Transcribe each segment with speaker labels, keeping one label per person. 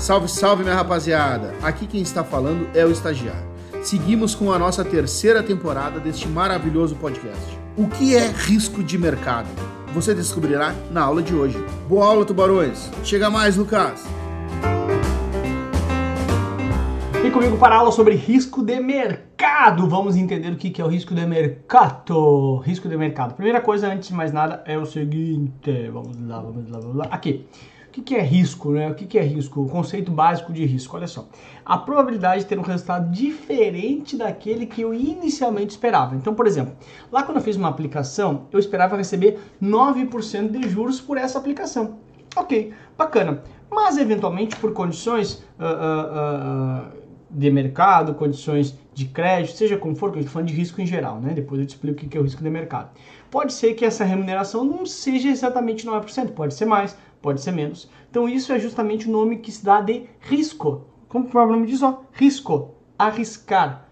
Speaker 1: Salve, salve, minha rapaziada! Aqui quem está falando é o estagiário. Seguimos com a nossa terceira temporada deste maravilhoso podcast. O que é risco de mercado? Você descobrirá na aula de hoje. Boa aula, tubarões! Chega mais, Lucas!
Speaker 2: Vem comigo para a aula sobre risco de mercado. Vamos entender o que é o risco de mercado. Risco de mercado. Primeira coisa, antes de mais nada, é o seguinte. Vamos lá, vamos lá, vamos lá. Aqui. O que, que é risco, né? O que, que é risco? O conceito básico de risco, olha só. A probabilidade de ter um resultado diferente daquele que eu inicialmente esperava. Então, por exemplo, lá quando eu fiz uma aplicação, eu esperava receber 9% de juros por essa aplicação. Ok, bacana. Mas, eventualmente, por condições uh, uh, uh, de mercado, condições de crédito, seja como for, que gente tá falando de risco em geral, né? Depois eu te explico o que é o risco de mercado. Pode ser que essa remuneração não seja exatamente 9%, pode ser mais, pode ser menos. Então isso é justamente o nome que se dá de risco. Como o próprio nome diz, ó, risco, arriscar.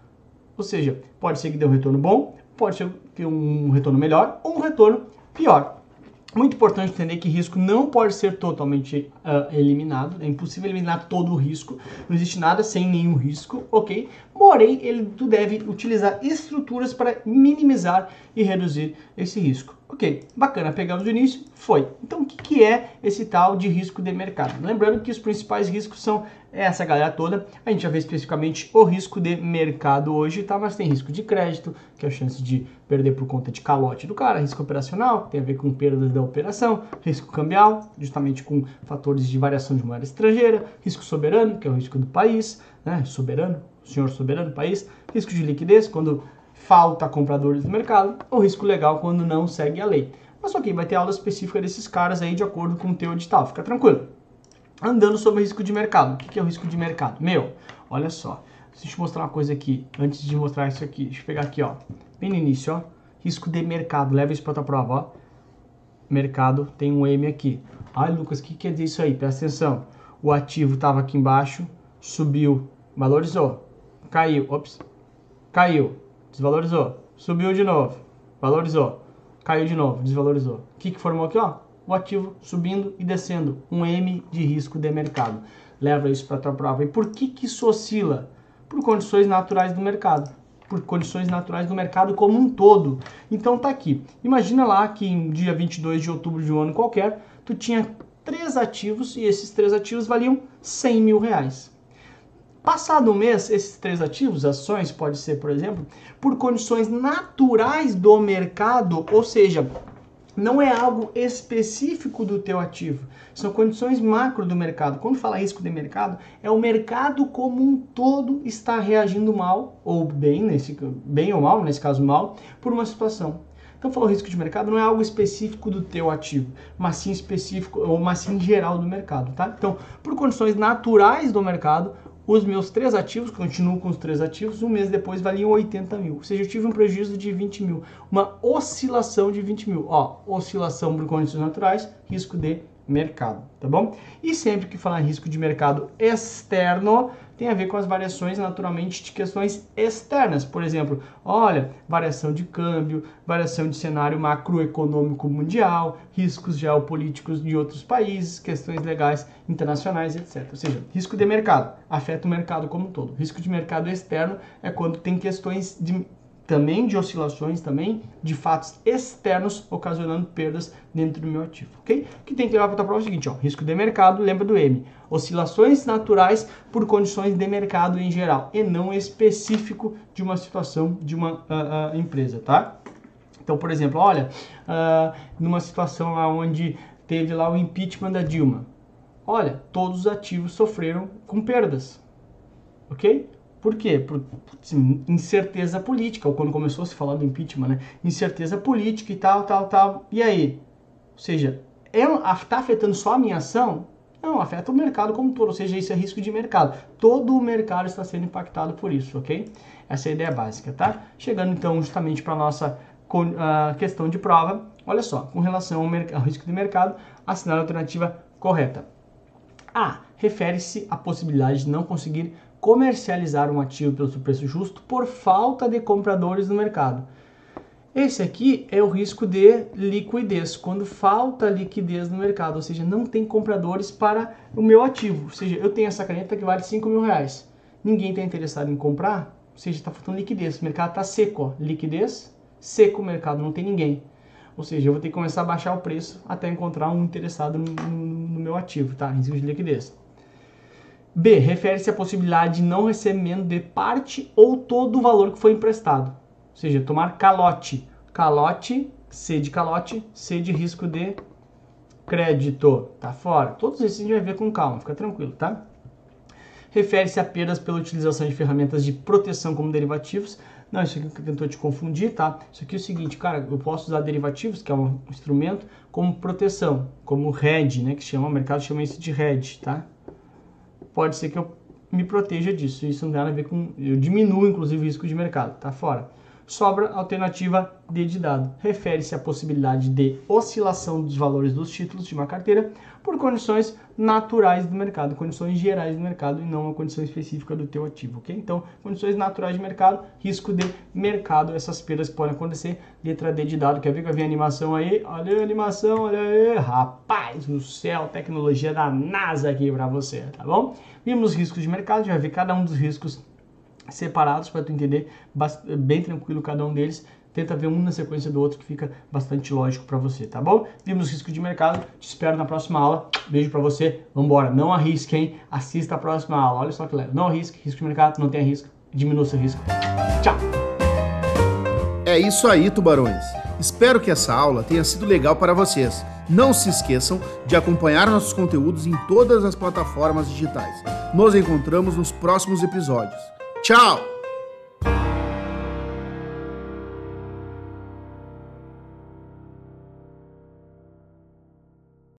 Speaker 2: Ou seja, pode ser que dê um retorno bom, pode ser que um retorno melhor ou um retorno pior. Muito importante entender que risco não pode ser totalmente uh, eliminado, é impossível eliminar todo o risco, não existe nada sem nenhum risco, ok? Porém, ele, tu deve utilizar estruturas para minimizar e reduzir esse risco. Ok, bacana, pegamos o início, foi. Então, o que, que é esse tal de risco de mercado? Lembrando que os principais riscos são essa galera toda. A gente já vê especificamente o risco de mercado hoje, tá? Mas tem risco de crédito, que é a chance de perder por conta de calote do cara, risco operacional, que tem a ver com perdas da operação, risco cambial, justamente com fatores de variação de moeda estrangeira, risco soberano, que é o risco do país, né? Soberano, senhor soberano do país, risco de liquidez, quando falta compradores no mercado, ou risco legal quando não segue a lei. Mas ok, vai ter aula específica desses caras aí de acordo com o teu edital, fica tranquilo. Andando sobre o risco de mercado. O que é o risco de mercado? Meu, olha só. Deixa eu te mostrar uma coisa aqui. Antes de mostrar isso aqui, deixa eu pegar aqui, ó. Bem no início, ó. Risco de mercado. Leva isso para tua prova, ó. Mercado tem um M aqui. Ai, Lucas, o que quer dizer isso aí? Presta atenção. O ativo estava aqui embaixo, subiu, valorizou, caiu, ops, caiu, desvalorizou, subiu de novo, valorizou, caiu de novo, desvalorizou. O que, que formou aqui, ó? O ativo subindo e descendo, um M de risco de mercado. Leva isso para a tua prova. E por que, que isso oscila? Por condições naturais do mercado. Por condições naturais do mercado como um todo. Então tá aqui. Imagina lá que em dia 22 de outubro de um ano qualquer, tu tinha três ativos e esses três ativos valiam 100 mil reais. Passado um mês, esses três ativos, ações, pode ser, por exemplo, por condições naturais do mercado, ou seja, não é algo específico do teu ativo, são condições macro do mercado. Quando fala risco de mercado, é o mercado como um todo está reagindo mal ou bem, nesse bem ou mal, nesse caso mal, por uma situação. Então, falar risco de mercado não é algo específico do teu ativo, mas sim específico ou mas sim geral do mercado, tá? Então, por condições naturais do mercado, os meus três ativos, continuo com os três ativos, um mês depois valiam 80 mil. Ou seja, eu tive um prejuízo de 20 mil. Uma oscilação de 20 mil. Ó, oscilação por condições naturais, risco de mercado, tá bom? E sempre que falar em risco de mercado externo, tem a ver com as variações naturalmente de questões externas. Por exemplo, olha, variação de câmbio, variação de cenário macroeconômico mundial, riscos geopolíticos de outros países, questões legais internacionais, etc. Ou seja, risco de mercado afeta o mercado como um todo. Risco de mercado externo é quando tem questões de também de oscilações, também de fatos externos ocasionando perdas dentro do meu ativo, ok? O que tem que levar para a prova é o seguinte, ó, risco de mercado, lembra do M, oscilações naturais por condições de mercado em geral e não específico de uma situação de uma uh, uh, empresa, tá? Então, por exemplo, olha, uh, numa situação onde teve lá o impeachment da Dilma, olha, todos os ativos sofreram com perdas, ok? Por quê? Por putz, incerteza política, ou quando começou a se falar do impeachment, né? Incerteza política e tal, tal, tal. E aí? Ou seja, está é, afetando só a minha ação? Não, afeta o mercado como um todo, ou seja, isso é risco de mercado. Todo o mercado está sendo impactado por isso, ok? Essa é a ideia básica, tá? Chegando então justamente para a nossa uh, questão de prova, olha só, com relação ao, ao risco de mercado, assinar a alternativa correta. A. Refere-se à possibilidade de não conseguir comercializar um ativo pelo seu preço justo por falta de compradores no mercado. Esse aqui é o risco de liquidez, quando falta liquidez no mercado, ou seja, não tem compradores para o meu ativo. Ou seja, eu tenho essa caneta que vale 5 mil reais. Ninguém está interessado em comprar, ou seja, está faltando liquidez. O mercado está seco, ó. liquidez, seco o mercado, não tem ninguém. Ou seja, eu vou ter que começar a baixar o preço até encontrar um interessado no, no, no meu ativo, tá? Risco de liquidez. B. Refere-se à possibilidade de não recebimento de parte ou todo o valor que foi emprestado. Ou seja, tomar calote. Calote, C de calote, C de risco de crédito. Tá fora. Todos esses a gente vai ver com calma, fica tranquilo, tá? Refere-se a perdas pela utilização de ferramentas de proteção como derivativos. Não, isso aqui tentou te confundir, tá? Isso aqui é o seguinte, cara, eu posso usar derivativos, que é um instrumento, como proteção, como hedge, né? Que chama, o mercado chama isso de hedge, tá? Pode ser que eu me proteja disso. Isso não tem nada a ver com. Eu diminuo, inclusive, o risco de mercado, tá fora. Sobra a alternativa D de dado. Refere-se à possibilidade de oscilação dos valores dos títulos de uma carteira por condições naturais do mercado, condições gerais do mercado e não uma condição específica do teu ativo, ok? Então, condições naturais de mercado, risco de mercado, essas perdas podem acontecer. Letra D de dado, quer ver que eu vi a animação aí? Olha a animação, olha aí, rapaz no céu, tecnologia da NASA aqui para você, tá bom? Vimos riscos de mercado, já vi cada um dos riscos separados para tu entender bem tranquilo cada um deles. Tenta ver um na sequência do outro que fica bastante lógico para você, tá bom? Vimos risco de mercado. Te espero na próxima aula. Beijo para você. Vambora. Não arrisque, hein? Assista a próxima aula. Olha só que leva. Não arrisque. Risco de mercado. Não tem risco. Diminua seu risco. Tchau.
Speaker 1: É isso aí, tubarões. Espero que essa aula tenha sido legal para vocês. Não se esqueçam de acompanhar nossos conteúdos em todas as plataformas digitais. Nos encontramos nos próximos episódios. Tchau!